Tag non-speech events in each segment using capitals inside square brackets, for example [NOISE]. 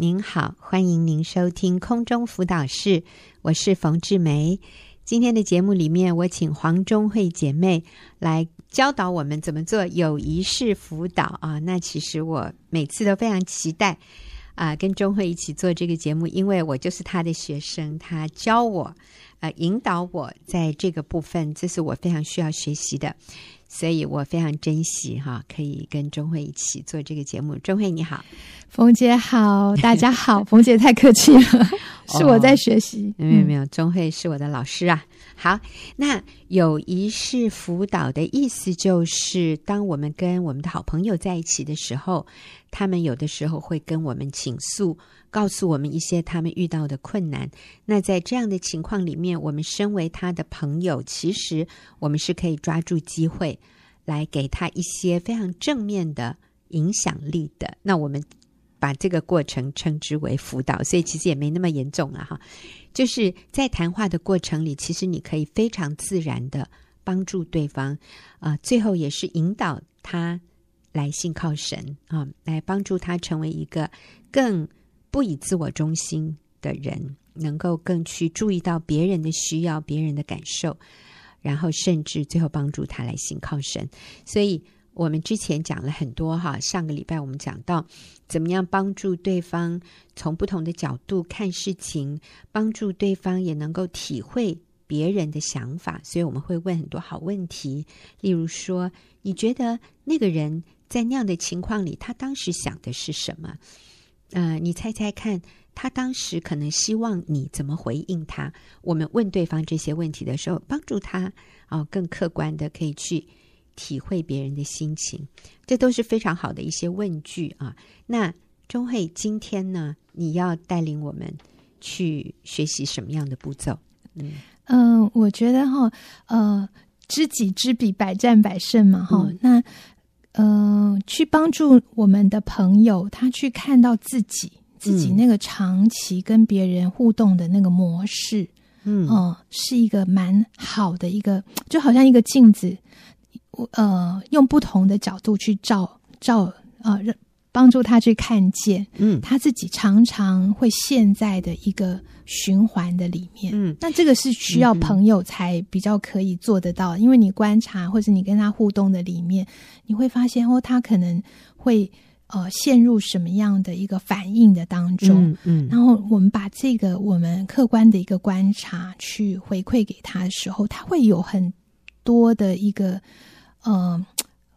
您好，欢迎您收听空中辅导室，我是冯志梅。今天的节目里面，我请黄中慧姐妹来教导我们怎么做友谊式辅导啊。那其实我每次都非常期待啊，跟中慧一起做这个节目，因为我就是她的学生，她教我，呃，引导我在这个部分，这是我非常需要学习的。所以我非常珍惜哈，可以跟钟慧一起做这个节目。钟慧你好，冯姐好，大家好，[LAUGHS] 冯姐太客气了，[LAUGHS] 是我在学习。没有没有，钟慧是我的老师啊。好，那有仪式辅导的意思就是，当我们跟我们的好朋友在一起的时候，他们有的时候会跟我们倾诉。告诉我们一些他们遇到的困难。那在这样的情况里面，我们身为他的朋友，其实我们是可以抓住机会来给他一些非常正面的影响力的。那我们把这个过程称之为辅导，所以其实也没那么严重了哈。就是在谈话的过程里，其实你可以非常自然的帮助对方啊，最后也是引导他来信靠神啊，来帮助他成为一个更。不以自我中心的人，能够更去注意到别人的需要、别人的感受，然后甚至最后帮助他来信靠神。所以，我们之前讲了很多哈。上个礼拜我们讲到，怎么样帮助对方从不同的角度看事情，帮助对方也能够体会别人的想法。所以，我们会问很多好问题，例如说，你觉得那个人在那样的情况里，他当时想的是什么？呃，你猜猜看，他当时可能希望你怎么回应他？我们问对方这些问题的时候，帮助他啊、哦，更客观的可以去体会别人的心情，这都是非常好的一些问句啊。那钟慧今天呢，你要带领我们去学习什么样的步骤？嗯嗯、呃，我觉得哈，呃，知己知彼，百战百胜嘛，哈、嗯，那。嗯、呃，去帮助我们的朋友，他去看到自己自己那个长期跟别人互动的那个模式，嗯，呃、是一个蛮好的一个，就好像一个镜子，呃，用不同的角度去照照，呃，帮助他去看见，嗯，他自己常常会陷在的一个。循环的里面，嗯，那这个是需要朋友才比较可以做得到，嗯、因为你观察或者你跟他互动的里面，你会发现哦，他可能会呃陷入什么样的一个反应的当中，嗯，嗯，然后我们把这个我们客观的一个观察去回馈给他的时候，他会有很多的一个呃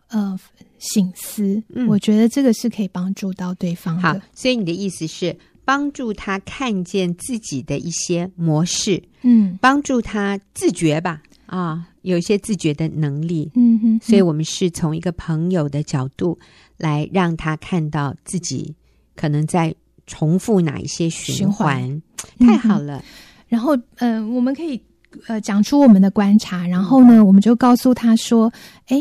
呃省思，嗯，我觉得这个是可以帮助到对方的。好，所以你的意思是？帮助他看见自己的一些模式，嗯，帮助他自觉吧，啊，有一些自觉的能力，嗯哼，所以我们是从一个朋友的角度来让他看到自己可能在重复哪一些循环，太好了。嗯、然后，呃，我们可以呃讲出我们的观察，然后呢，我们就告诉他说：“哎，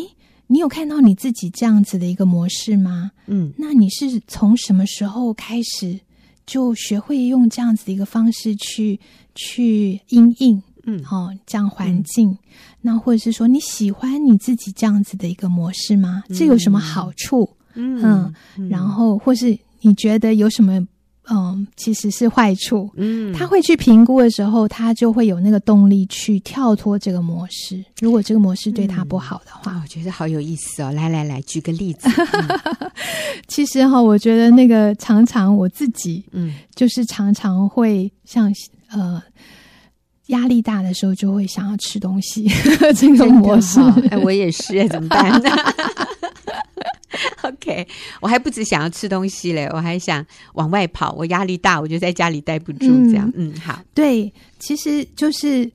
你有看到你自己这样子的一个模式吗？嗯，那你是从什么时候开始？”就学会用这样子的一个方式去去因应，嗯，好、哦，这样环境、嗯，那或者是说你喜欢你自己这样子的一个模式吗？嗯、这有什么好处？嗯，嗯，然后或是你觉得有什么？嗯，其实是坏处。嗯，他会去评估的时候，他就会有那个动力去跳脱这个模式。如果这个模式对他不好的话，我觉得好有意思哦。来来来，举个例子。[LAUGHS] 嗯、其实哈，我觉得那个常常我自己，嗯，就是常常会像呃压力大的时候，就会想要吃东西。[LAUGHS] 这个模式，哎，我也是，怎么办呢？[LAUGHS] OK，我还不止想要吃东西嘞，我还想往外跑。我压力大，我就在家里待不住，这样。嗯，嗯，好。对，其实就是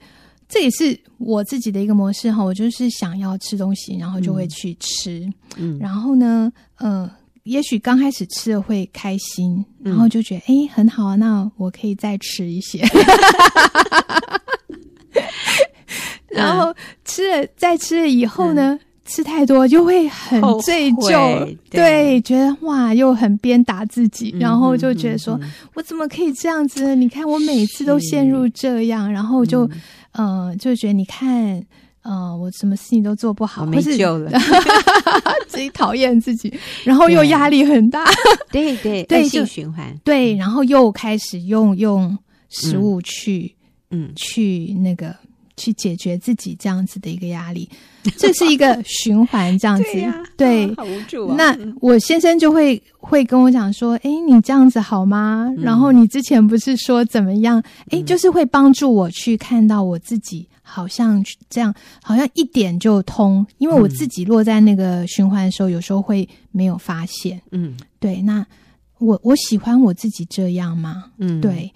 这也是我自己的一个模式哈。我就是想要吃东西，然后就会去吃。嗯，然后呢，呃，也许刚开始吃了会开心，然后就觉得哎、嗯，很好啊，那我可以再吃一些。[LAUGHS] 然后吃了再吃了以后呢？嗯吃太多就会很罪疚，对，觉得哇，又很鞭打自己，嗯，然后就觉得说，嗯，我怎么可以这样子？你看我每次都陷入这样，然后就，嗯，呃，就觉得你看，呃，我什么事情都做不好，我没救了，[LAUGHS] 自己讨厌自己，然后又压力很大，[LAUGHS] 对对对，恶性循环，对，然后又开始用用食物去，嗯，去那个。去解决自己这样子的一个压力，[LAUGHS] 这是一个循环，这样子对，好无助啊。那我先生就会会跟我讲说：“哎，你这样子好吗？嗯、然后你之前不是说怎么样？哎，就是会帮助我去看到我自己，好像这样，好像一点就通。因为我自己落在那个循环的时候，有时候会没有发现。嗯，对。那我我喜欢我自己这样吗？嗯，对。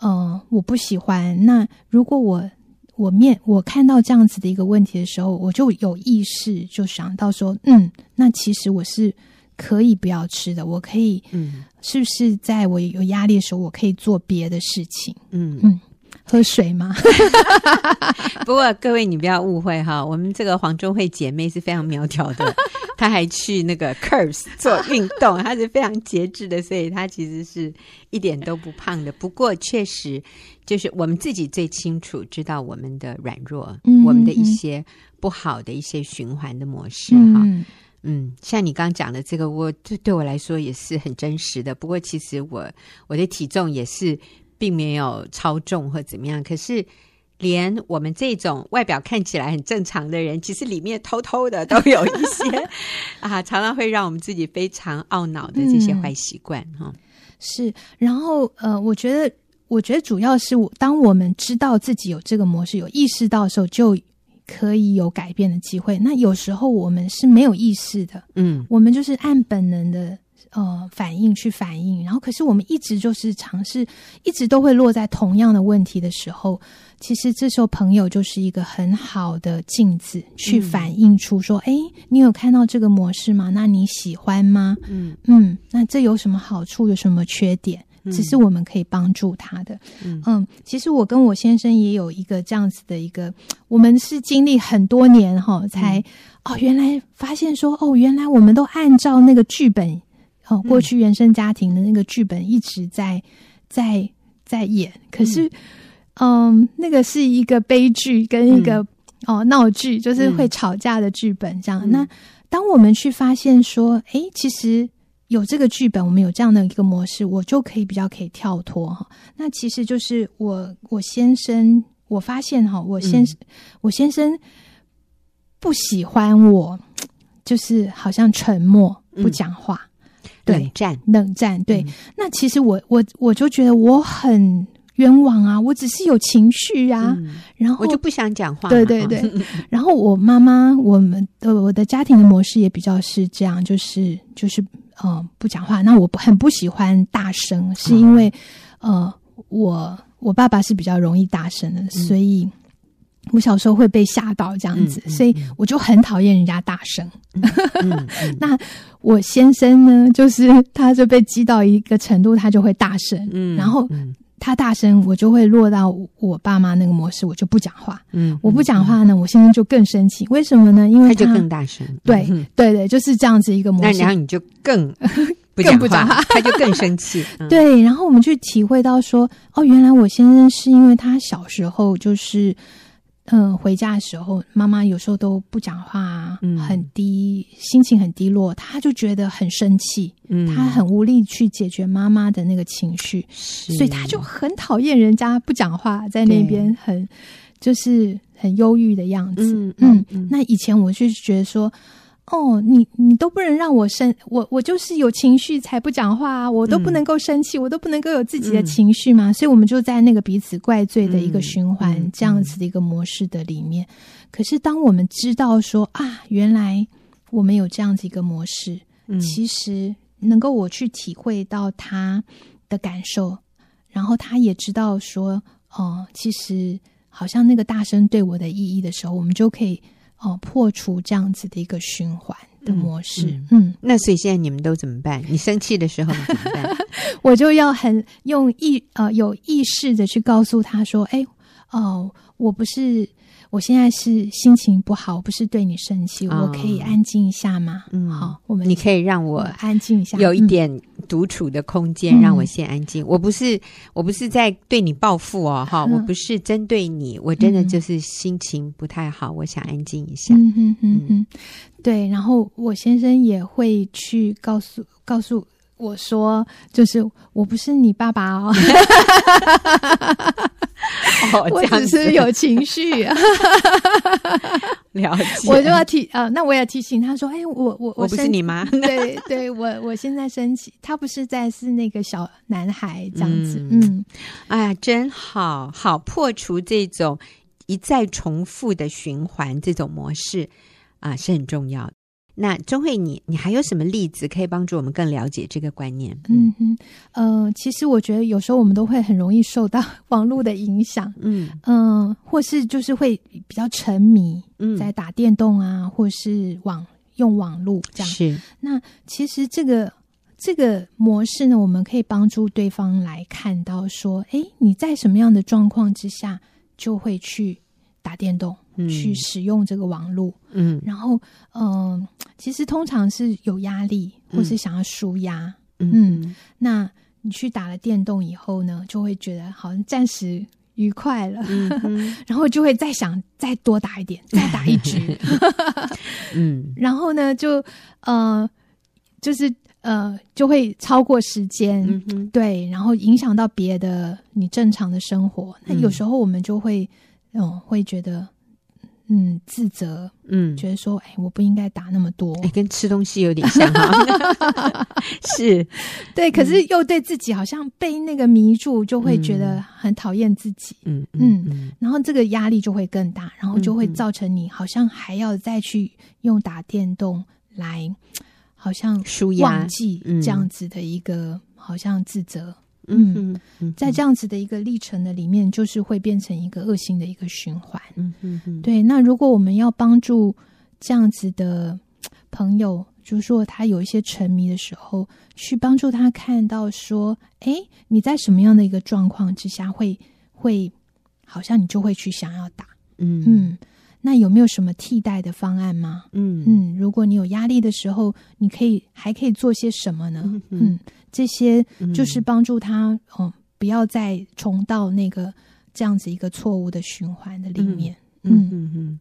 呃，我不喜欢。那如果我我面我看到这样子的一个问题的时候，我就有意识就想到说，嗯，那其实我是可以不要吃的，我可以，嗯，是不是在我有压力的时候，我可以做别的事情，嗯嗯。喝水吗？[LAUGHS] 不过各位，你不要误会哈，我们这个黄忠慧姐妹是非常苗条的，[LAUGHS] 她还去那个 Curves 做运动，她是非常节制的，所以她其实是一点都不胖的。不过确实，就是我们自己最清楚知道我们的软弱，嗯、我们的一些不好的一些循环的模式哈。嗯，嗯，像你刚刚讲的这个，我对对我来说也是很真实的。不过其实我我的体重也是。并没有超重或怎么样，可是连我们这种外表看起来很正常的人，其实里面偷偷的都有一些 [LAUGHS] [LAUGHS] 啊，常常会让我们自己非常懊恼的这些坏习惯哈、嗯。是，然后呃，我觉得，我觉得主要是我当我们知道自己有这个模式，有意识到的时候，就可以有改变的机会。那有时候我们是没有意识的，嗯，我们就是按本能的。呃，反应去反应，然后可是我们一直就是尝试，一直都会落在同样的问题的时候，其实这时候朋友就是一个很好的镜子，去反映出说，哎、嗯，你有看到这个模式吗？那你喜欢吗？嗯嗯，那这有什么好处？有什么缺点？只是我们可以帮助他的。嗯。嗯，其实我跟我先生也有一个这样子的一个，[TSK] 我们是经历很多年哈，才、嗯、哦，原来发现说，哦，原来我们都按照那个剧本。哦，过去原生家庭的那个剧本一直在在在演，可是，嗯，嗯，那个是一个悲剧跟一个、嗯、哦闹剧，就是会吵架的剧本这样。嗯、那当我们去发现说，哎，其实有这个剧本，我们有这样的一个模式，我就可以比较可以跳脱哈。那其实就是我我先生，我发现哈，我先我先生不喜欢我，就是好像沉默不讲话。嗯冷战，冷战，对。嗯、那其实我我我就觉得我很冤枉啊，我只是有情绪啊，嗯、然后我就不想讲话。对对对。[LAUGHS] 然后我妈妈，我们的我的家庭的模式也比较是这样，就是就是呃不讲话。那我很不喜欢大声，是因为、嗯、呃我我爸爸是比较容易大声的，嗯、所以。我小时候会被吓到这样子，嗯嗯、所以我就很讨厌人家大声。嗯嗯嗯、[LAUGHS] 那我先生呢，就是他就被激到一个程度，他就会大声。嗯，然后他大声，我就会落到我爸妈那个模式，我就不讲话。嗯，我不讲话呢，我先生就更生气。为什么呢？因为他，他就更大声。对、嗯、对对，就是这样子一个模式。那然后你就更 [LAUGHS] 不讲话，更不讲话他就更生气。[LAUGHS] 嗯、对，然后我们去体会到说，哦，原来我先生是因为他小时候就是。嗯，回家的时候，妈妈有时候都不讲话，嗯、很低，心情很低落，她就觉得很生气，嗯，他很无力去解决妈妈的那个情绪，所以她就很讨厌人家不讲话，在那边很就是很忧郁的样子。嗯，嗯，嗯，那以前我就觉得说。哦，你你都不能让我生我我就是有情绪才不讲话啊，我都不能够生气，嗯、我都不能够有自己的情绪嘛，嗯、所以我们就在那个彼此怪罪的一个循环、嗯、这样子的一个模式的里面。可是当我们知道说啊，原来我们有这样子一个模式，嗯、其实能够我去体会到他的感受，然后他也知道说哦，其实好像那个大声对我的意义的时候，我们就可以。哦，破除这样子的一个循环的模式。嗯，嗯，那所以现在你们都怎么办？你生气的时候怎么办？[LAUGHS] 我就要很用意呃有意识的去告诉他说：“哎，哦，我不是。我现在是心情不好，我不是对你生气，哦、我可以安静一下吗？嗯，好，我们你可以让我安静一下，有一点独处的空间，嗯、让我先安静。我不是，我不是在对你报复哦，哈、嗯，我不是针对你，我真的就是心情不太好，嗯、我想安静一下。嗯嗯嗯嗯，对。然后我先生也会去告诉告诉我说，就是我不是你爸爸哦。[LAUGHS] 哦、我只是有情绪，[LAUGHS] 了解。我就要提啊、呃，那我也提醒他说：“哎，我我我不是你妈。对对，我我现在生气，他不是在是那个小男孩这样子。嗯，嗯哎呀，真好，好破除这种一再重复的循环这种模式啊，是很重要的。那钟慧你，你你还有什么例子可以帮助我们更了解这个观念？嗯哼，呃，其实我觉得有时候我们都会很容易受到 [LAUGHS] 网络的影响，嗯嗯、呃，或是就是会比较沉迷，嗯，在打电动啊，嗯、或是网用网络这样。是，那其实这个这个模式呢，我们可以帮助对方来看到说，哎，你在什么样的状况之下就会去打电动。去使用这个网络，嗯，然后，嗯、呃，其实通常是有压力，或是想要舒压，嗯，嗯，那你去打了电动以后呢，就会觉得好像暂时愉快了，嗯，[LAUGHS] 然后就会再想再多打一点，再打一局，[LAUGHS] 嗯，然后呢，就呃，就是呃，就会超过时间，嗯，对，然后影响到别的你正常的生活，那有时候我们就会，嗯、呃，会觉得。嗯，自责，嗯，觉得说，哎，我不应该打那么多，哎，跟吃东西有点像哈，[LAUGHS] 是，对，可是又对自己好像被那个迷住，就会觉得很讨厌自己，嗯嗯，嗯，然后这个压力就会更大，然后就会造成你好像还要再去用打电动来，好像舒压，忘记这样子的一个好像自责。嗯，在这样子的一个历程的里面，就是会变成一个恶性的一个循环。嗯嗯嗯，对。那如果我们要帮助这样子的朋友，就是说他有一些沉迷的时候，去帮助他看到说，哎，你在什么样的一个状况之下会会，好像你就会去想要打。嗯嗯，那有没有什么替代的方案吗？嗯嗯，如果你有压力的时候，你可以还可以做些什么呢？嗯。嗯这些就是帮助他，嗯，嗯，不要再重到那个这样子一个错误的循环的里面。嗯嗯嗯。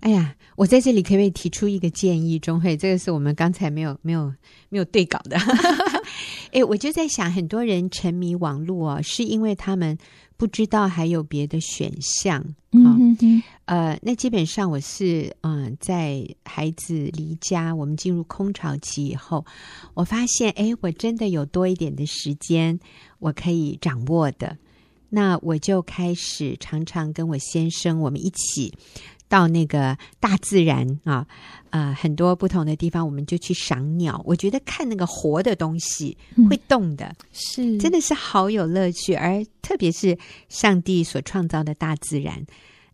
哎呀，我在这里可不可以提出一个建议？钟慧，这个是我们刚才没有没有没有对稿的。哎，我就在想，很多人沉迷网络哦，是因为他们不知道还有别的选项。嗯嗯嗯。呃，那基本上我是嗯、呃，在孩子离家，我们进入空巢期以后，我发现，哎，我真的有多一点的时间，我可以掌握的。那我就开始常常跟我先生，我们一起到那个大自然啊，呃，很多不同的地方，我们就去赏鸟。我觉得看那个活的东西，会动的，嗯、是真的是好有乐趣，而特别是上帝所创造的大自然。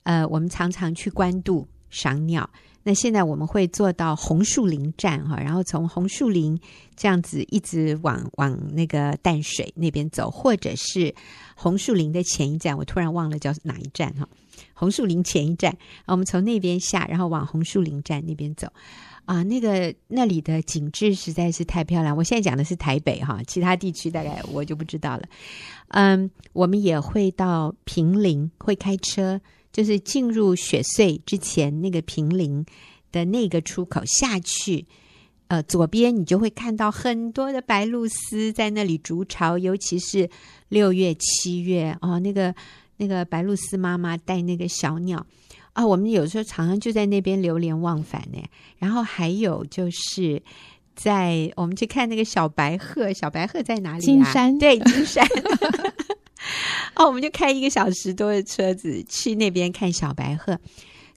呃，我们常常去关渡赏鸟。那现在我们会坐到红树林站哈，然后从红树林这样子一直往往那个淡水那边走，或者是红树林的前一站，我突然忘了叫哪一站哈。红树林前一站，我们从那边下，然后往红树林站那边走。啊，那个那里的景致实在是太漂亮。我现在讲的是台北哈，其他地区大概我就不知道了。嗯，我们也会到平林，会开车。就是进入雪隧之前，那个平林的那个出口下去，呃，左边你就会看到很多的白鹭鸶在那里筑巢，尤其是六月、七月哦，那个那个白鹭鸶妈妈带那个小鸟啊、哦，我们有时候常常就在那边流连忘返呢。然后还有就是在我们去看那个小白鹤，小白鹤在哪里啊？金山，对，金山。[LAUGHS] [LAUGHS] 哦，我们就开一个小时多的车子去那边看小白鹤，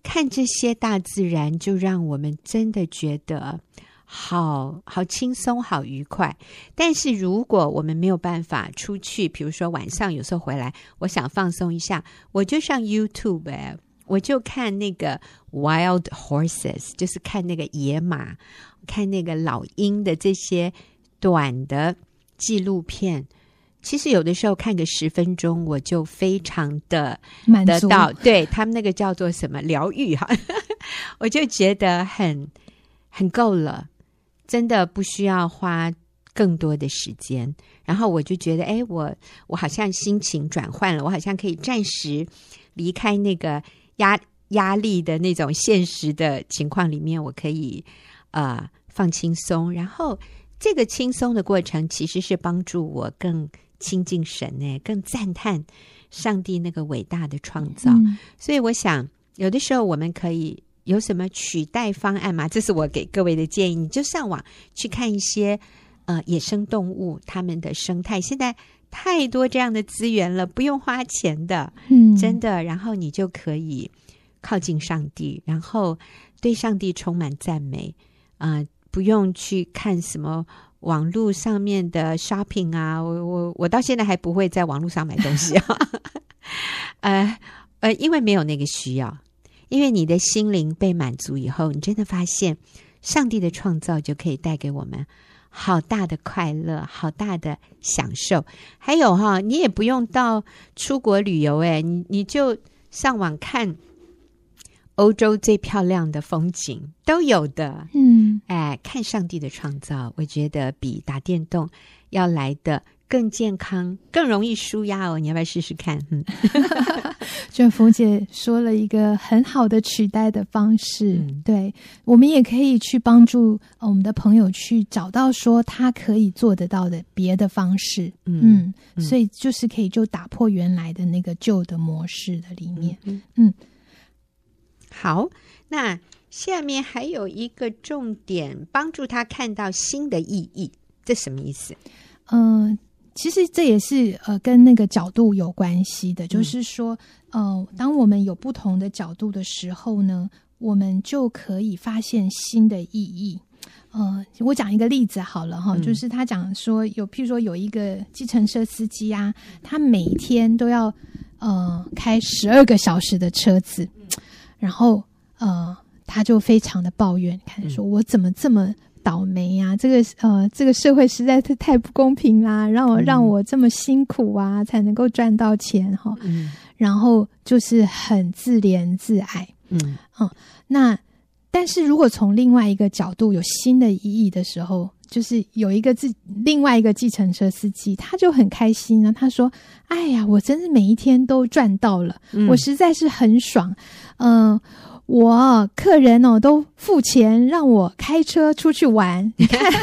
看这些大自然，就让我们真的觉得好好轻松、好愉快。但是如果我们没有办法出去，比如说晚上有时候回来，我想放松一下，我就上 YouTube，哎，我就看那个 Wild Horses，就是看那个野马，看那个老鹰的这些短的纪录片。其实有的时候看个十分钟，我就非常的满足得到。对，他们那个叫做什么疗愈哈，[LAUGHS] 我就觉得很很够了，真的不需要花更多的时间。然后我就觉得，哎，我我好像心情转换了，我好像可以暂时离开那个压压力的那种现实的情况里面，我可以呃放轻松。然后这个轻松的过程，其实是帮助我更亲近神呢，更赞叹上帝那个伟大的创造。嗯、所以我想，有的时候我们可以有什么取代方案吗？[LAUGHS] 这是我给各位的建议。你就上网去看一些呃野生动物它们的生态，现在。太多这样的资源了，不用花钱的，嗯，真的。然后你就可以靠近上帝，然后对上帝充满赞美啊、呃！不用去看什么网络上面的 shopping 啊，我我我到现在还不会在网络上买东西啊，[LAUGHS] 呃呃，因为没有那个需要，因为你的心灵被满足以后，你真的发现上帝的创造就可以带给我们。好大的快乐，好大的享受。还有哈，你也不用到出国旅游，诶，你你就上网看欧洲最漂亮的风景都有的。嗯，哎，看上帝的创造，我觉得比打电动要来的更健康，更容易舒压哦。你要不要试试看？嗯。[LAUGHS] 就冯姐说了一个很好的取代的方式，嗯、对，我们也可以去帮助我们的朋友去找到说他可以做得到的别的方式，嗯，嗯，所以就是可以就打破原来的那个旧的模式的里面，嗯，嗯，好，那下面还有一个重点，帮助他看到新的意义，这什么意思？嗯、呃。其实这也是呃跟那个角度有关系的，就是说，呃，当我们有不同的角度的时候呢，我们就可以发现新的意义。呃，我讲一个例子好了哈，就是他讲说有，譬如说有一个计程车司机啊，他每天都要呃开十二个小时的车子，然后呃他就非常的抱怨，看说我怎么这么。倒霉呀、啊！这个呃，这个社会实在是太不公平啦，让我让我这么辛苦啊，才能够赚到钱哈。嗯，然后就是很自怜自爱。嗯，嗯，那但是如果从另外一个角度有新的意义的时候，就是有一个自另外一个计程车司机，他就很开心呢。他说：“哎呀，我真是每一天都赚到了，嗯、我实在是很爽。呃”嗯。我客人哦都付钱让我开车出去玩，[LAUGHS] 你看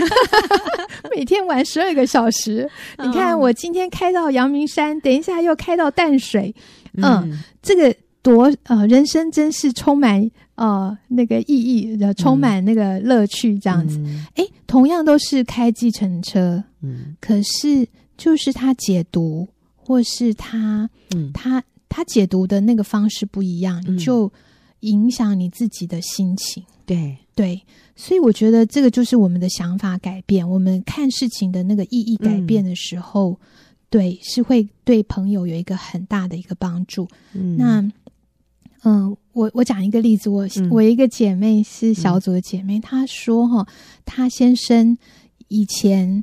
每天玩十二个小时。[LAUGHS] 你看我今天开到阳明山，等一下又开到淡水，嗯，嗯这个多呃，人生真是充满呃那个意义，充满那个乐趣，这样子。哎、嗯，同样都是开计程车，嗯，可是就是他解读或是他，嗯，他他解读的那个方式不一样，嗯、就。影响你自己的心情，对。对，所以我觉得这个就是我们的想法改变，我们看事情的那个意义改变的时候，嗯、对，是会对朋友有一个很大的一个帮助。嗯，那，嗯、呃，我我讲一个例子，我、嗯、我一个姐妹是小组的姐妹，嗯、她说哈，她先生以前。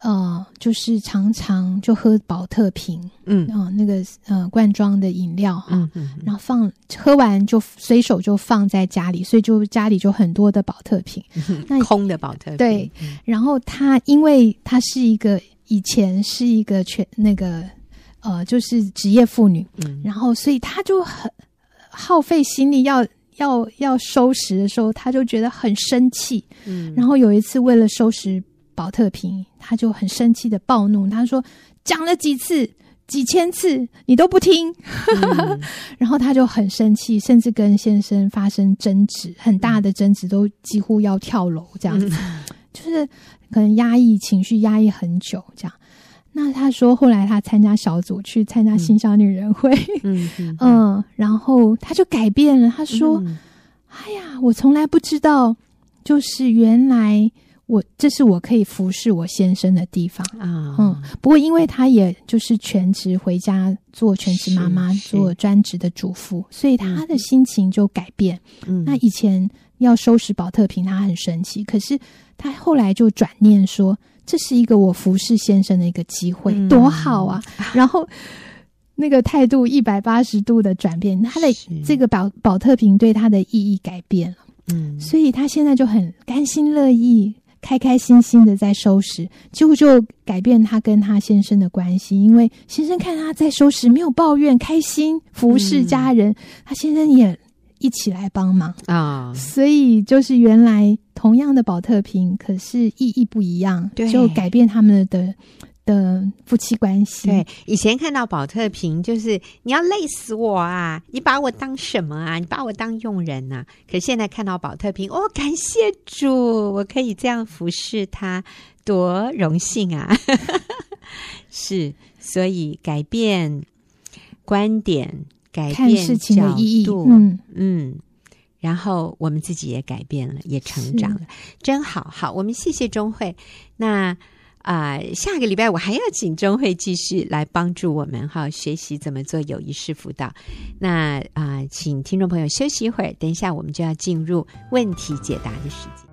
呃，就是常常就喝宝特瓶，嗯，啊、呃，那个呃罐装的饮料哈，嗯嗯嗯、然后放喝完就随手就放在家里，所以就家里就很多的宝特瓶，嗯、那空的宝特瓶。对，嗯、然后她因为她是一个以前是一个全那个呃就是职业妇女，嗯，然后所以她就很耗费心力要要要收拾的时候，他就觉得很生气，嗯，然后有一次为了收拾。宝特瓶，他就很生气的暴怒，他说：“讲了几次、几千次，你都不听。嗯” [LAUGHS] 然后他就很生气，甚至跟先生发生争执，很大的争执，都几乎要跳楼这样子，嗯、就是可能压抑情绪，压抑很久这样。那他说，后来他参加小组，去参加新小女人会，[LAUGHS] 嗯，然后他就改变了。他说：“嗯、哎呀，我从来不知道，就是原来。”我这是我可以服侍我先生的地方啊，嗯，不过因为他也就是全职回家做全职妈妈，做专职的主妇，所以他的心情就改变。嗯，那以前要收拾宝特瓶，他很生气，可是他后来就转念说，这是一个我服侍先生的一个机会，嗯、多好啊！[LAUGHS] 然后那个态度一百八十度的转变，他的这个宝宝特瓶对他的意义改变了。嗯，所以他现在就很甘心乐意。开开心心的在收拾，几乎就改变他跟他先生的关系。因为先生看他在收拾，没有抱怨，开心服侍家人，嗯、他先生也一起来帮忙啊。所以就是原来同样的宝特瓶，可是意义不一样，就改变他们的。的夫妻关系，对，以前看到宝特瓶，就是你要累死我啊！你把我当什么啊？你把我当佣人啊？可现在看到宝特瓶，哦，感谢主，我可以这样服侍他，多荣幸啊！[LAUGHS] 是，所以改变观点，改变事情的意义，嗯嗯，然后我们自己也改变了，也成长了，真好，好，我们谢谢钟慧，那。啊、呃，下个礼拜我还要请钟慧继续来帮助我们哈，学习怎么做友谊式辅导。那啊、呃，请听众朋友休息一会儿，等一下我们就要进入问题解答的时间。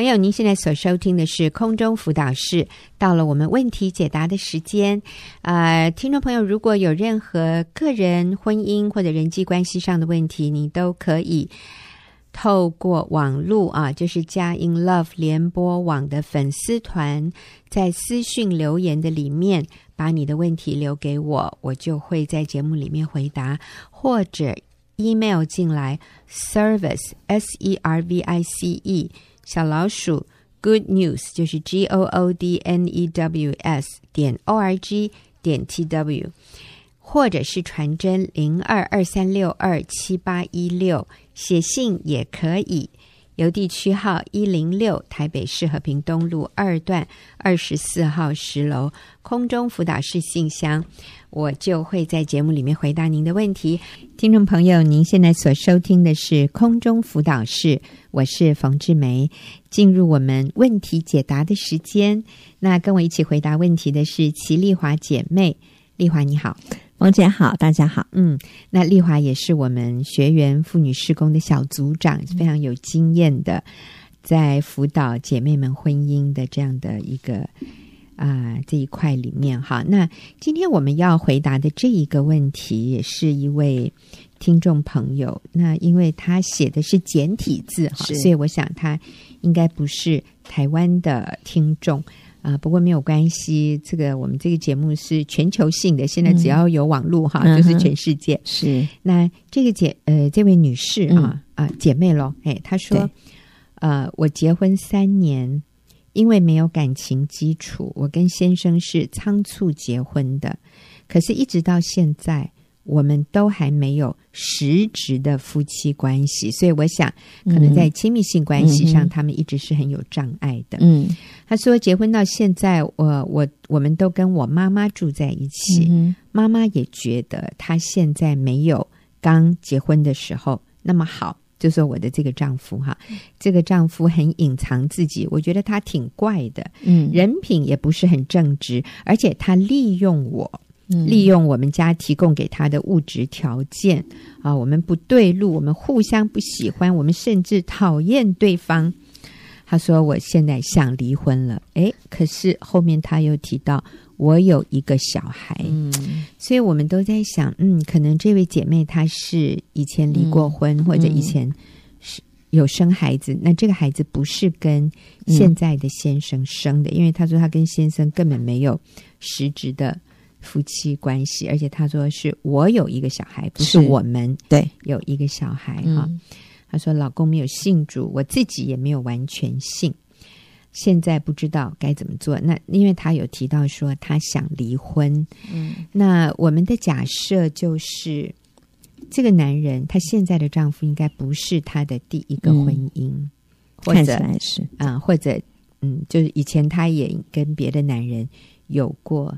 朋友，您现在所收听的是空中辅导室，到了我们问题解答的时间。呃，听众朋友，如果有任何个人、婚姻或者人际关系上的问题，你都可以透过网络啊，就是佳音 Love 联播网的粉丝团，在私讯留言的里面，把你的问题留给我，我就会在节目里面回答，或者 email 进来 service s e r v i c e。小老鼠，Good News 就是 G O O D N E W S 点 O R G 点 T W，或者是传真零二二三六二七八一六，写信也可以。邮递区号一零六，台北市和平东路二段二十四号十楼，空中辅导室信箱，我就会在节目里面回答您的问题。听众朋友，您现在所收听的是空中辅导室，我是冯志梅，进入我们问题解答的时间。那跟我一起回答问题的是齐丽华姐妹，丽华你好。王姐好，大家好。嗯，那丽华也是我们学员妇女施工的小组长，非常有经验的，在辅导姐妹们婚姻的这样的一个啊、呃、这一块里面哈。那今天我们要回答的这一个问题，也是一位听众朋友。那因为他写的是简体字哈，所以我想他应该不是台湾的听众。啊，不过没有关系，这个我们这个节目是全球性的，现在只要有网络哈，就是全世界。嗯、是那这个姐呃，这位女士啊、嗯、啊姐妹喽，哎，她说，呃，我结婚三年，因为没有感情基础，我跟先生是仓促结婚的，可是一直到现在。我们都还没有实质的夫妻关系，所以我想，可能在亲密性关系上，他们一直是很有障碍的。嗯，他说，结婚到现在，我我我们都跟我妈妈住在一起，妈妈也觉得他现在没有刚结婚的时候那么好。就说我的这个丈夫哈，这个丈夫很隐藏自己，我觉得他挺怪的，嗯，人品也不是很正直，而且他利用我。利用我们家提供给他的物质条件啊，我们不对路，我们互相不喜欢，我们甚至讨厌对方。他说：“我现在想离婚了。”诶，可是后面他又提到我有一个小孩，嗯，所以我们都在想，嗯，可能这位姐妹她是以前离过婚，嗯，或者以前是有生孩子，那这个孩子不是跟现在的先生生的，嗯，因为他说他跟先生根本没有实质的。夫妻关系，而且他说是我有一个小孩，不是我们对有一个小孩哈。他说老公没有信主，我自己也没有完全信，现在不知道该怎么做。那因为她有提到说她想离婚，嗯，那我们的假设就是这个男人他现在的丈夫应该不是他的第一个婚姻，嗯、或者看起来是啊，或者嗯，就是以前他也跟别的男人有过。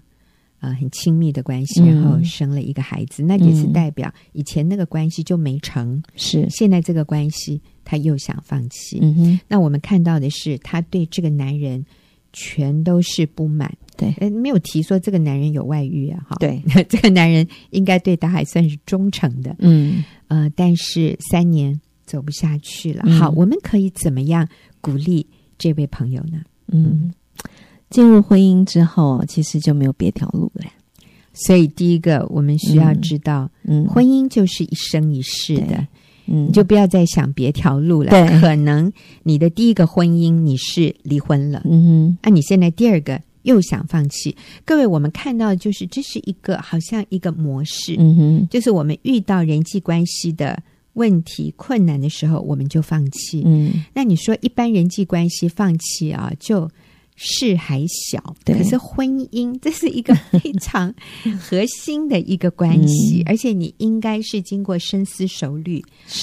呃很亲密的关系，然后生了一个孩子，嗯、那也是代表以前那个关系就没成，是。现在这个关系他又想放弃。嗯哼，那我们看到的是他对这个男人全都是不满，对，呃，没有提说这个男人有外遇啊，哈，对，[LAUGHS] 这个男人应该对他还算是忠诚的，嗯，呃，但是三年走不下去了。嗯、好，我们可以怎么样鼓励这位朋友呢？嗯，进入婚姻之后，其实就没有别条路了。所以，第一个我们需要知道，嗯，婚姻就是一生一世的，嗯，你就不要再想别条路了。对，可能你的第一个婚姻你是离婚了，嗯哼，那、啊、你现在第二个又想放弃。各位，我们看到就是这是一个好像一个模式，嗯哼，就是我们遇到人际关系的问题困难的时候，我们就放弃。嗯，那你说一般人际关系放弃啊，就事还小。可是婚姻这是一个非常核心的一个关系，嗯、而且你应该是经过深思熟虑，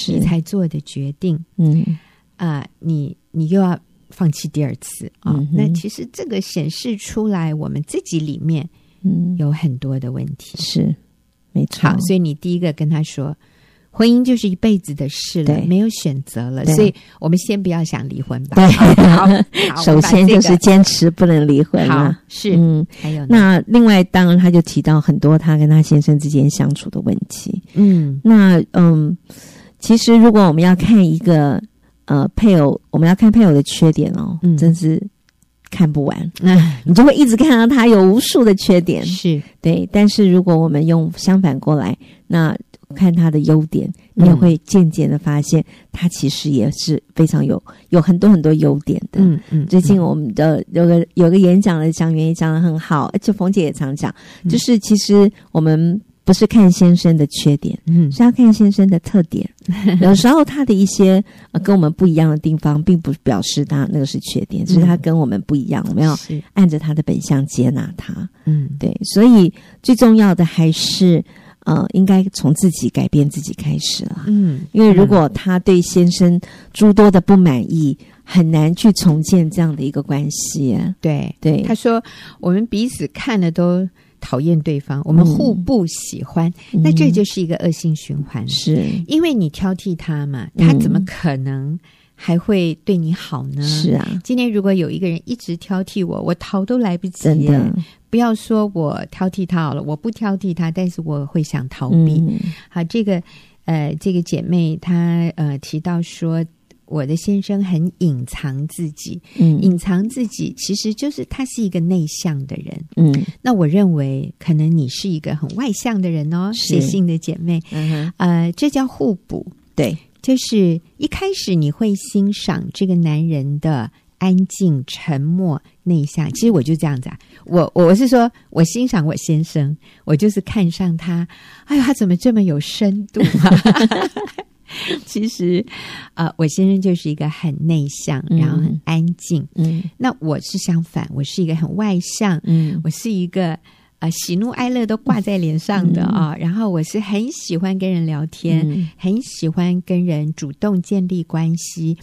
你才做的决定。嗯啊、呃，你你又要放弃第二次啊？嗯、那其实这个显示出来，我们自己里面嗯有很多的问题。是，没错。好，所以你第一个跟他说。婚姻就是一辈子的事了，没有选择了，所以我们先不要想离婚吧。对，好，[LAUGHS] 首先就是坚持不能离婚好，是，嗯，还有那另外，当然他就提到很多他跟他先生之间相处的问题。嗯，那嗯，其实如果我们要看一个呃配偶，我们要看配偶的缺点哦，嗯，真是看不完。那，你就会一直看到他有无数的缺点，是。对。但是如果我们用相反过来，那看他的优点，你也会渐渐的发现，他其实也是非常有有很多很多优点的。嗯嗯。最近我们的有个有个演讲的讲员也讲的很好，而且冯姐也常讲，就是其实我们不是看先生的缺点，嗯，是要看先生的特点。[LAUGHS] 有时候他的一些呃跟我们不一样的地方，并不表示他那个是缺点，只是他跟我们不一样，我们要按着他的本相接纳他。嗯，对，所以最重要的还是。呃，应该从自己改变自己开始了。嗯，因为如果他对先生诸多的不满意，很难去重建这样的一个关系啊。对对，他说我们彼此看了都讨厌对方，我们互不喜欢，嗯、那这就是一个恶性循环。是因为你挑剔他嘛，他怎么可能还会对你好呢？是啊，今天如果有一个人一直挑剔我，我逃都来不及。真的。不要说我挑剔他好了，我不挑剔他，但是我会想逃避。嗯、好，这个呃，这个姐妹她呃提到说，我的先生很隐藏自己，嗯，隐藏自己其实就是他是一个内向的人，嗯。那我认为可能你是一个很外向的人哦，写信的姐妹，嗯哼呃，这叫互补，对，就是一开始你会欣赏这个男人的。安静、沉默、内向，其实我就这样子啊。我我是说，我欣赏我先生，我就是看上他。哎呀，他怎么这么有深度啊？[LAUGHS] 其实，呃，我先生就是一个很内向，然后很安静。嗯，那我是相反，我是一个很外向。嗯，我是一个呃喜怒哀乐都挂在脸上的啊。然后我是很喜欢跟人聊天，嗯，很喜欢跟人主动建立关系。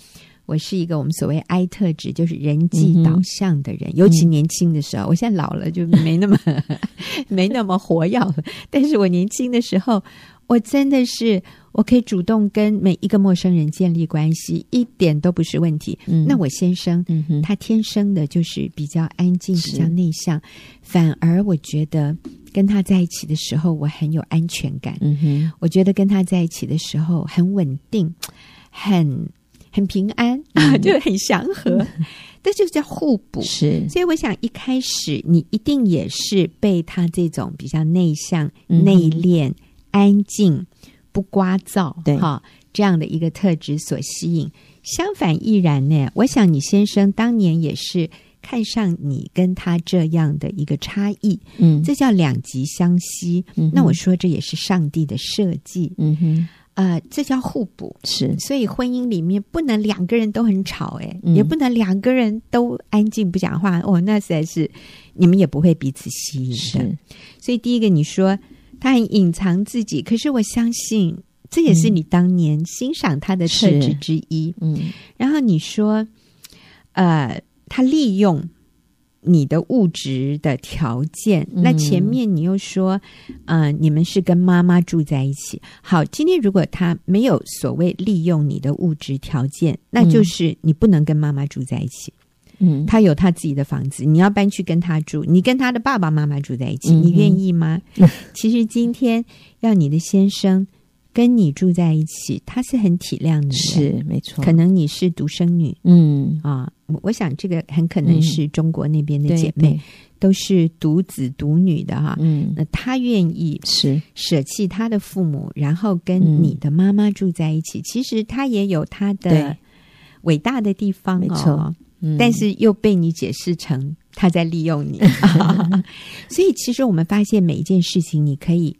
我是一个我们所谓 I 特质，就是人际导向的人。嗯、尤其年轻的时候，嗯、我现在老了就没那么 [LAUGHS] 没那么活跃了。但是我年轻的时候，我真的是我可以主动跟每一个陌生人建立关系，一点都不是问题。嗯、那我先生、嗯、他天生的就是比较安静，比较内向，反而我觉得跟他在一起的时候，我很有安全感。嗯哼，我觉得跟他在一起的时候很稳定，很。很平安啊，[LAUGHS] 就很祥和，这就叫互补。是，所以我想一开始你一定也是被他这种比较内向、内敛、安静、不聒噪，对哈这样的一个特质所吸引。相反亦然呢，我想你先生当年也是看上你跟他这样的一个差异，嗯，这叫两极相吸。嗯，那我说这也是上帝的设计。嗯哼。呃，这叫互补，是，所以婚姻里面不能两个人都很吵，哎、嗯，也不能两个人都安静不讲话，哦，那实在是你们也不会彼此吸引的。是，所以第一个你说他很隐藏自己，可是我相信这也是你当年欣赏他的特质之一。嗯，然后你说，呃，他利用你的物质的条件。那前面你又说，呃，你们是跟妈妈住在一起。好，今天如果他没有所谓利用你的物质条件，那就是你不能跟妈妈住在一起。嗯，他有他自己的房子，你要搬去跟他住，你跟他的爸爸妈妈住在一起，你愿意吗？嗯、[LAUGHS] [LAUGHS] 其实今天要你的先生跟你住在一起，他是很体谅你的，是没错。可能你是独生女，嗯。啊，我想这个很可能是中国那边的姐妹，嗯、都是独子独女的哈。嗯，那他愿意是。舍弃他的父母，然后跟你的妈妈住在一起，嗯、其实他也有他的伟大的地方，哦，但是又被你解释成他在利用你，[LAUGHS] 所以其实我们发现每一件事情，你可以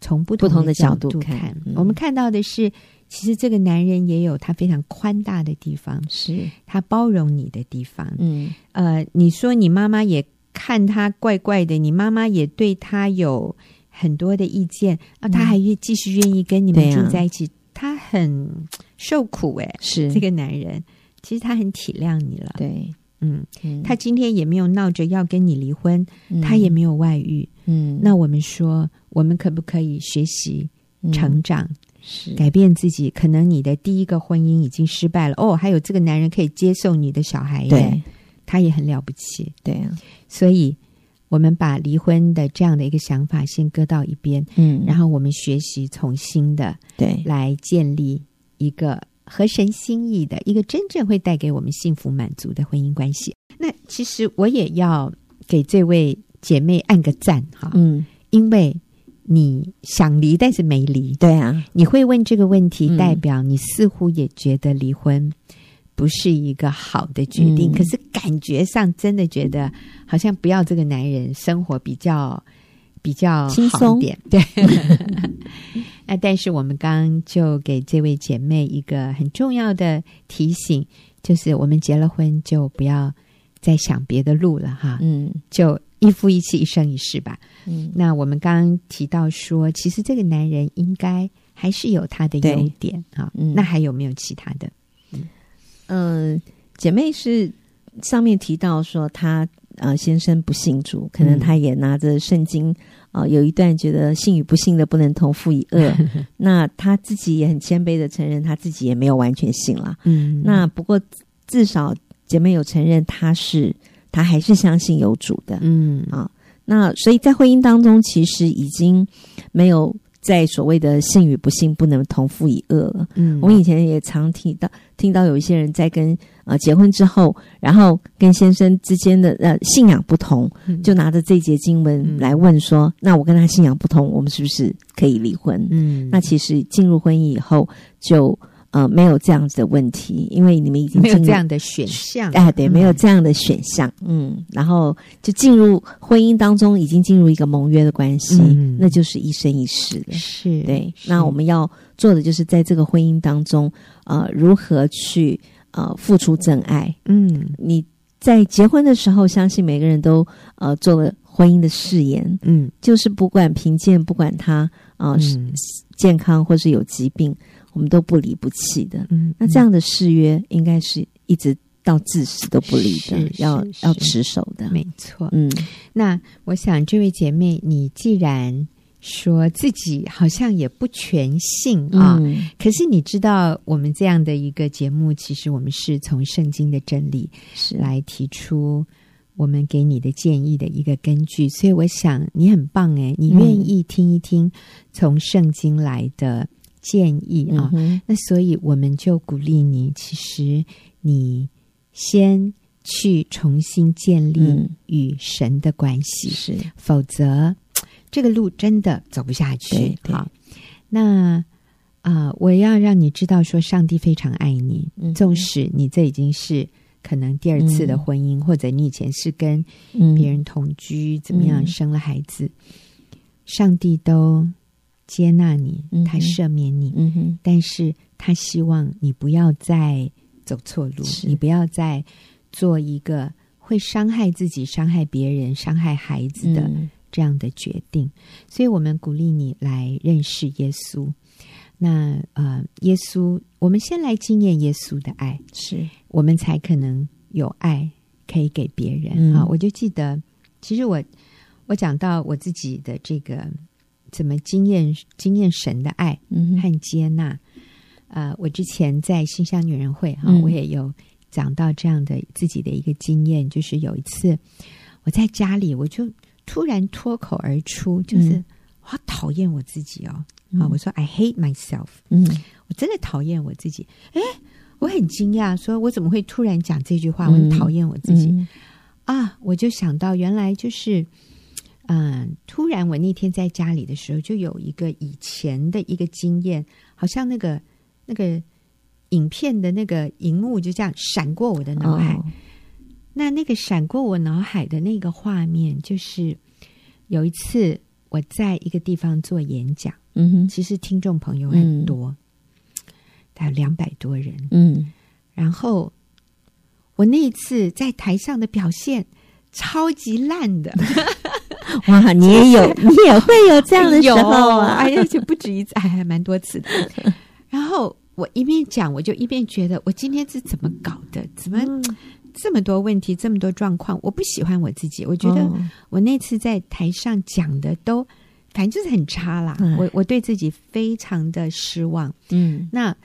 从不同的角度看。我们看到的是，其实这个男人也有他非常宽大的地方，是。他包容你的地方。嗯，呃，你说你妈妈也看他怪怪的，你妈妈也对他有很多的意见啊，他还愿继续愿意跟你们住在一起，他很受苦哎，是。这个男人。其实他很体谅你了，对，嗯，嗯，他今天也没有闹着要跟你离婚，嗯、他也没有外遇，嗯，那我们说，我们可不可以学习成长，嗯、是。改变自己？可能你的第一个婚姻已经失败了，哦，还有这个男人可以接受你的小孩，对，他也很了不起，对。啊，所以我们把离婚的这样的一个想法先搁到一边，嗯，然后我们学习从新的，对，来建立一个。合神心意的一个真正会带给我们幸福满足的婚姻关系。那其实我也要给这位姐妹按个赞哈，嗯，因为你想离但是没离，对啊，你会问这个问题，代表你似乎也觉得离婚不是一个好的决定，嗯，可是感觉上真的觉得好像不要这个男人，生活比较比较轻松。点，[LAUGHS] [LAUGHS] [LAUGHS] 对。那但是我们刚刚就给这位姐妹一个很重要的提醒，就是我们结了婚就不要再想别的路了哈，嗯，就一夫一妻一生一世吧，嗯。那我们刚刚提到说，其实这个男人应该还是有他的优点啊，嗯。那还有没有其他的？嗯，呃，姐妹是上面提到说她呃先生不信主，可能他也拿着圣经。啊、哦，有一段觉得信与不信的不能同负一恶，[LAUGHS] 那他自己也很谦卑的承认，他自己也没有完全信了。嗯，那不过至少姐妹有承认，他是他还是相信有主的。嗯啊，那所以在婚姻当中，其实已经没有。在所谓的信与不信不能同负一恶了。嗯，我以前也常听到，听到有一些人在跟呃结婚之后，然后跟先生之间的呃信仰不同，嗯、就拿着这节经文来问说：“嗯、那我跟他信仰不同，我们是不是可以离婚？”嗯，那其实进入婚姻以后就。呃，没有这样子的问题，因为你们已经没有这样的选项，哎，对，没有这样的选项，嗯，嗯，然后就进入婚姻当中，已经进入一个盟约的关系，嗯，那就是一生一世的，是对。那我们要做的就是在这个婚姻当中，呃，如何去呃付出真爱？嗯，你在结婚的时候，相信每个人都呃做了婚姻的誓言，嗯，就是不管贫贱，不管他啊，呃嗯，健康或是有疾病。我们都不离不弃的，嗯，那这样的誓约应该是一直到至死都不离的，要要持守的，没错。嗯，那我想这位姐妹，你既然说自己好像也不全信啊，嗯，可是你知道，我们这样的一个节目，其实我们是从圣经的真理是。来提出我们给你的建议的一个根据，所以我想你很棒哎，你愿意听一听从圣经来的。建议啊，嗯、那所以我们就鼓励你，其实你先去重新建立与神的关系，是、嗯，否则这个路真的走不下去。好，那啊、呃，我要让你知道，说上帝非常爱你，嗯、纵使你这已经是可能第二次的婚姻，嗯、或者你以前是跟别人同居，嗯、怎么样生了孩子，上帝都。接纳你，他赦免你，但是他希望你不要再走错路，你不要再做一个会伤害自己、伤害别人、伤害孩子的这样的决定。嗯、所以，我们鼓励你来认识耶稣。那呃，耶稣，我们先来经验耶稣的爱，是我们才可能有爱可以给别人、嗯、啊。我就记得，其实我我讲到我自己的这个怎么经验经验神的爱和接纳。嗯呃，我之前在新乡女人会哈、嗯，我也有讲到这样的自己的一个经验，就是有一次我在家里，我就突然脱口而出，就是、嗯、我好讨厌我自己哦，嗯、啊，我说 I hate myself，嗯，我真的讨厌我自己，哎，我很惊讶，说我怎么会突然讲这句话？我很讨厌我自己、嗯、啊，我就想到原来就是，嗯、呃，突然我那天在家里的时候，就有一个以前的一个经验，好像那个。那个影片的那个荧幕就这样闪过我的脑海，哦、那那个闪过我脑海的那个画面，就是有一次我在一个地方做演讲，嗯哼，其实听众朋友很多，嗯、大概两百多人，嗯，然后我那一次在台上的表现超级烂的，[LAUGHS] 哇，你也有，[LAUGHS] 你也会有这样的时候啊，哎呀，就不止一次，哎，还蛮多次的。[LAUGHS] 然后我一边讲，我就一边觉得，我今天是怎么搞的？怎么这么多问题，这么多状况？我不喜欢我自己。我觉得我那次在台上讲的都，反正就是很差啦。我我对自己非常的失望。嗯，那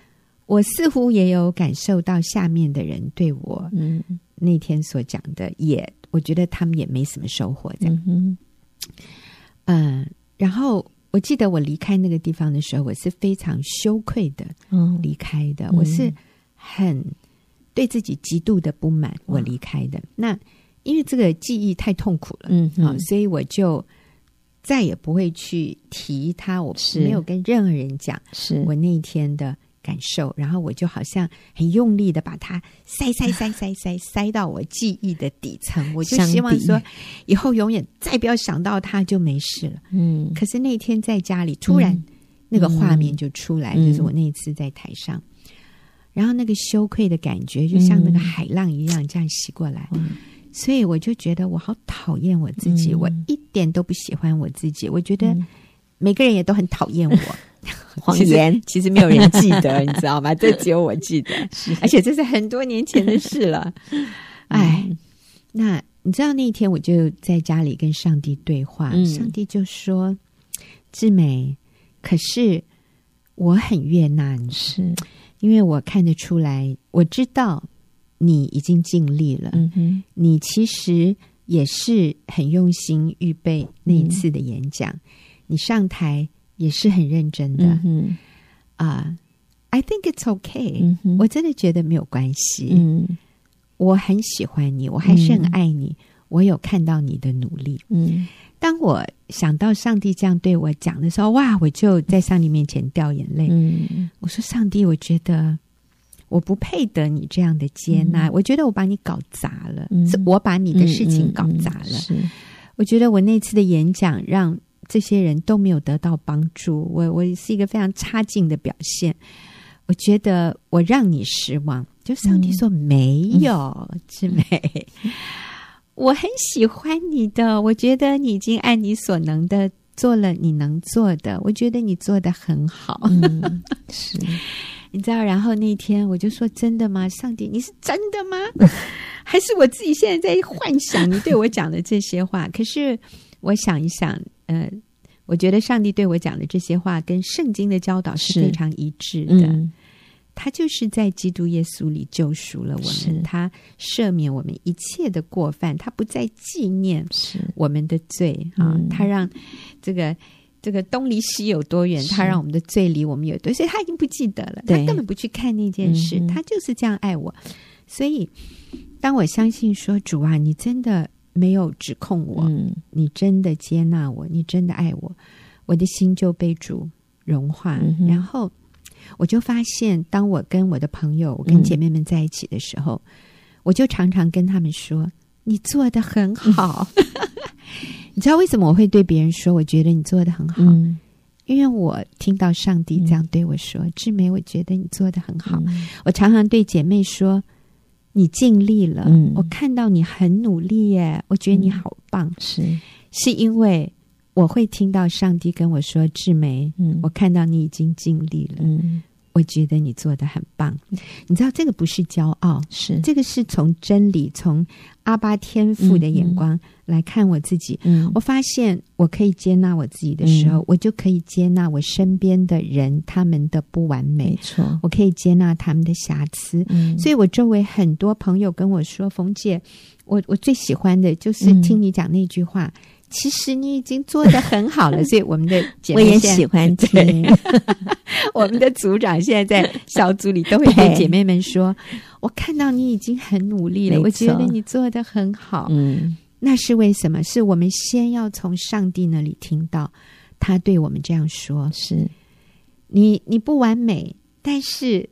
我似乎也有感受到下面的人对我，嗯，那天所讲的，也我觉得他们也没什么收获。这样，嗯，嗯，然后。我记得我离开那个地方的时候，我是非常羞愧的，离开的。嗯、我是很对自己极度的不满，我离开的。那因为这个记忆太痛苦了，嗯，啊，所以我就再也不会去提他。我没有跟任何人讲，是我那一天的。感受，然后我就好像很用力的把它塞塞塞塞塞塞到我记忆的底层，[LAUGHS] 我就希望说以后永远再不要想到他就没事了。嗯，可是那天在家里突然那个画面就出来，嗯、就是我那一次在台上，嗯、然后那个羞愧的感觉就像那个海浪一样这样袭过来，嗯、所以我就觉得我好讨厌我自己，嗯、我一点都不喜欢我自己，我觉得每个人也都很讨厌我。[LAUGHS] 谎言。其，其实没有人记得，你知道吗？这只有我记得，[LAUGHS] 而且这是很多年前的事了。[LAUGHS] 哎，那你知道那一天我就在家里跟上帝对话，嗯、上帝就说：“志美，可是我很悦纳你，是因为我看得出来，我知道你已经尽力了。嗯哼，你其实也是很用心预备那一次的演讲，嗯、你上台。”也是很认真的，嗯啊、uh,，I think it's okay，、嗯、我真的觉得没有关系，嗯，我很喜欢你，我还是很爱你，嗯、我有看到你的努力，嗯，当我想到上帝这样对我讲的时候，哇，我就在上帝面前掉眼泪，嗯，我说上帝，我觉得我不配得你这样的接纳，嗯、我觉得我把你搞砸了，嗯、是我把你的事情搞砸了，是、嗯，我觉得我那次的演讲让。这些人都没有得到帮助，我我是一个非常差劲的表现。我觉得我让你失望，就上帝说没有，志美，[LAUGHS] 我很喜欢你的，我觉得你已经按你所能的做了你能做的，我觉得你做的很好。嗯、[LAUGHS] 是，你知道？然后那天我就说：“真的吗？上帝，你是真的吗？[LAUGHS] 还是我自己现在在幻想你对我讲的这些话？”可是我想一想。呃，我觉得上帝对我讲的这些话跟圣经的教导是非常一致的。嗯、他就是在基督耶稣里救赎了我们，他赦免我们一切的过犯，他不再纪念我们的罪啊！他让这个这个东离西有多远，他让我们的罪离我们有多远，所以他已经不记得了，他根本不去看那件事，嗯、他就是这样爱我。所以，当我相信说主啊，你真的。没有指控我，嗯、你真的接纳我，你真的爱我，我的心就被主融化。嗯、然后我就发现，当我跟我的朋友、我跟姐妹们在一起的时候，嗯、我就常常跟他们说：“你做得很好。嗯 [LAUGHS] [LAUGHS] ”你知道为什么我会对别人说：“我觉得你做得很好？”嗯、因为我听到上帝这样对我说：“嗯、志梅，我觉得你做得很好。嗯”我常常对姐妹说。你尽力了，嗯、我看到你很努力耶，我觉得你好棒。嗯、是，是因为我会听到上帝跟我说：“志梅，嗯，我看到你已经尽力了，嗯，我觉得你做的很棒。你知道这个不是骄傲，是这个是从真理、从阿巴天赋的眼光来看我自己。嗯，我发现我可以接纳我自己的时候，嗯、我就可以接纳我身边的人他们的不完美。没错，我可以接纳他们的瑕疵。嗯，所以我周围很多朋友跟我说：“冯姐，我我最喜欢的就是听你讲那句话。嗯”其实你已经做得很好了，所以我们的姐妹我也喜欢听。[LAUGHS] 我们的组长现在在小组里都会对姐妹们说：“我看到你已经很努力了，我觉得你做的很好。”嗯，那是为什么？是我们先要从上帝那里听到他对我们这样说：“是你你不完美，但是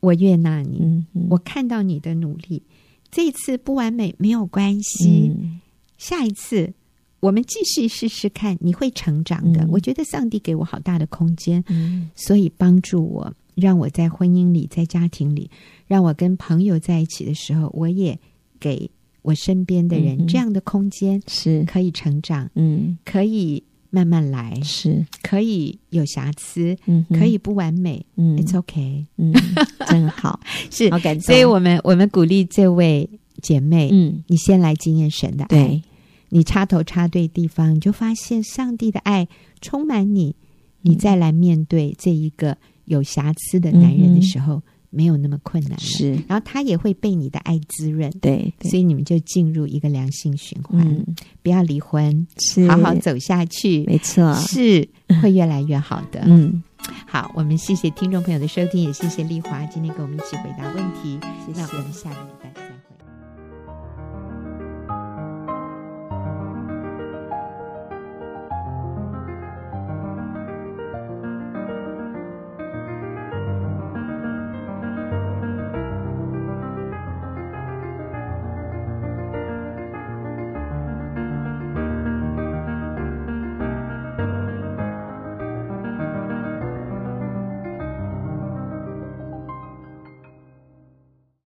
我悦纳你。嗯嗯，我看到你的努力，这一次不完美没有关系，嗯，下一次。”我们继续试试看，你会成长的。嗯、我觉得上帝给我好大的空间，嗯、所以帮助我，让我在婚姻里，在家庭里，让我跟朋友在一起的时候，我也给我身边的人这样的空间，是。可以成长，嗯，可以慢慢来，是。可以有瑕疵，嗯，可以不完美，嗯，It's okay，嗯，真好，[LAUGHS] 是好感动。所以我们我们鼓励这位姐妹，嗯，你先来经验神的爱。对。你插头插对地方，你就发现上帝的爱充满你。你再来面对这一个有瑕疵的男人的时候，嗯、没有那么困难了。是，然后他也会被你的爱滋润。对，对，所以你们就进入一个良性循环。嗯、不要离婚，是好好走下去。没错，是会越来越好的。嗯，好，我们谢谢听众朋友的收听，也谢谢丽华今天跟我们一起回答问题。谢谢，那我们下个礼拜再会。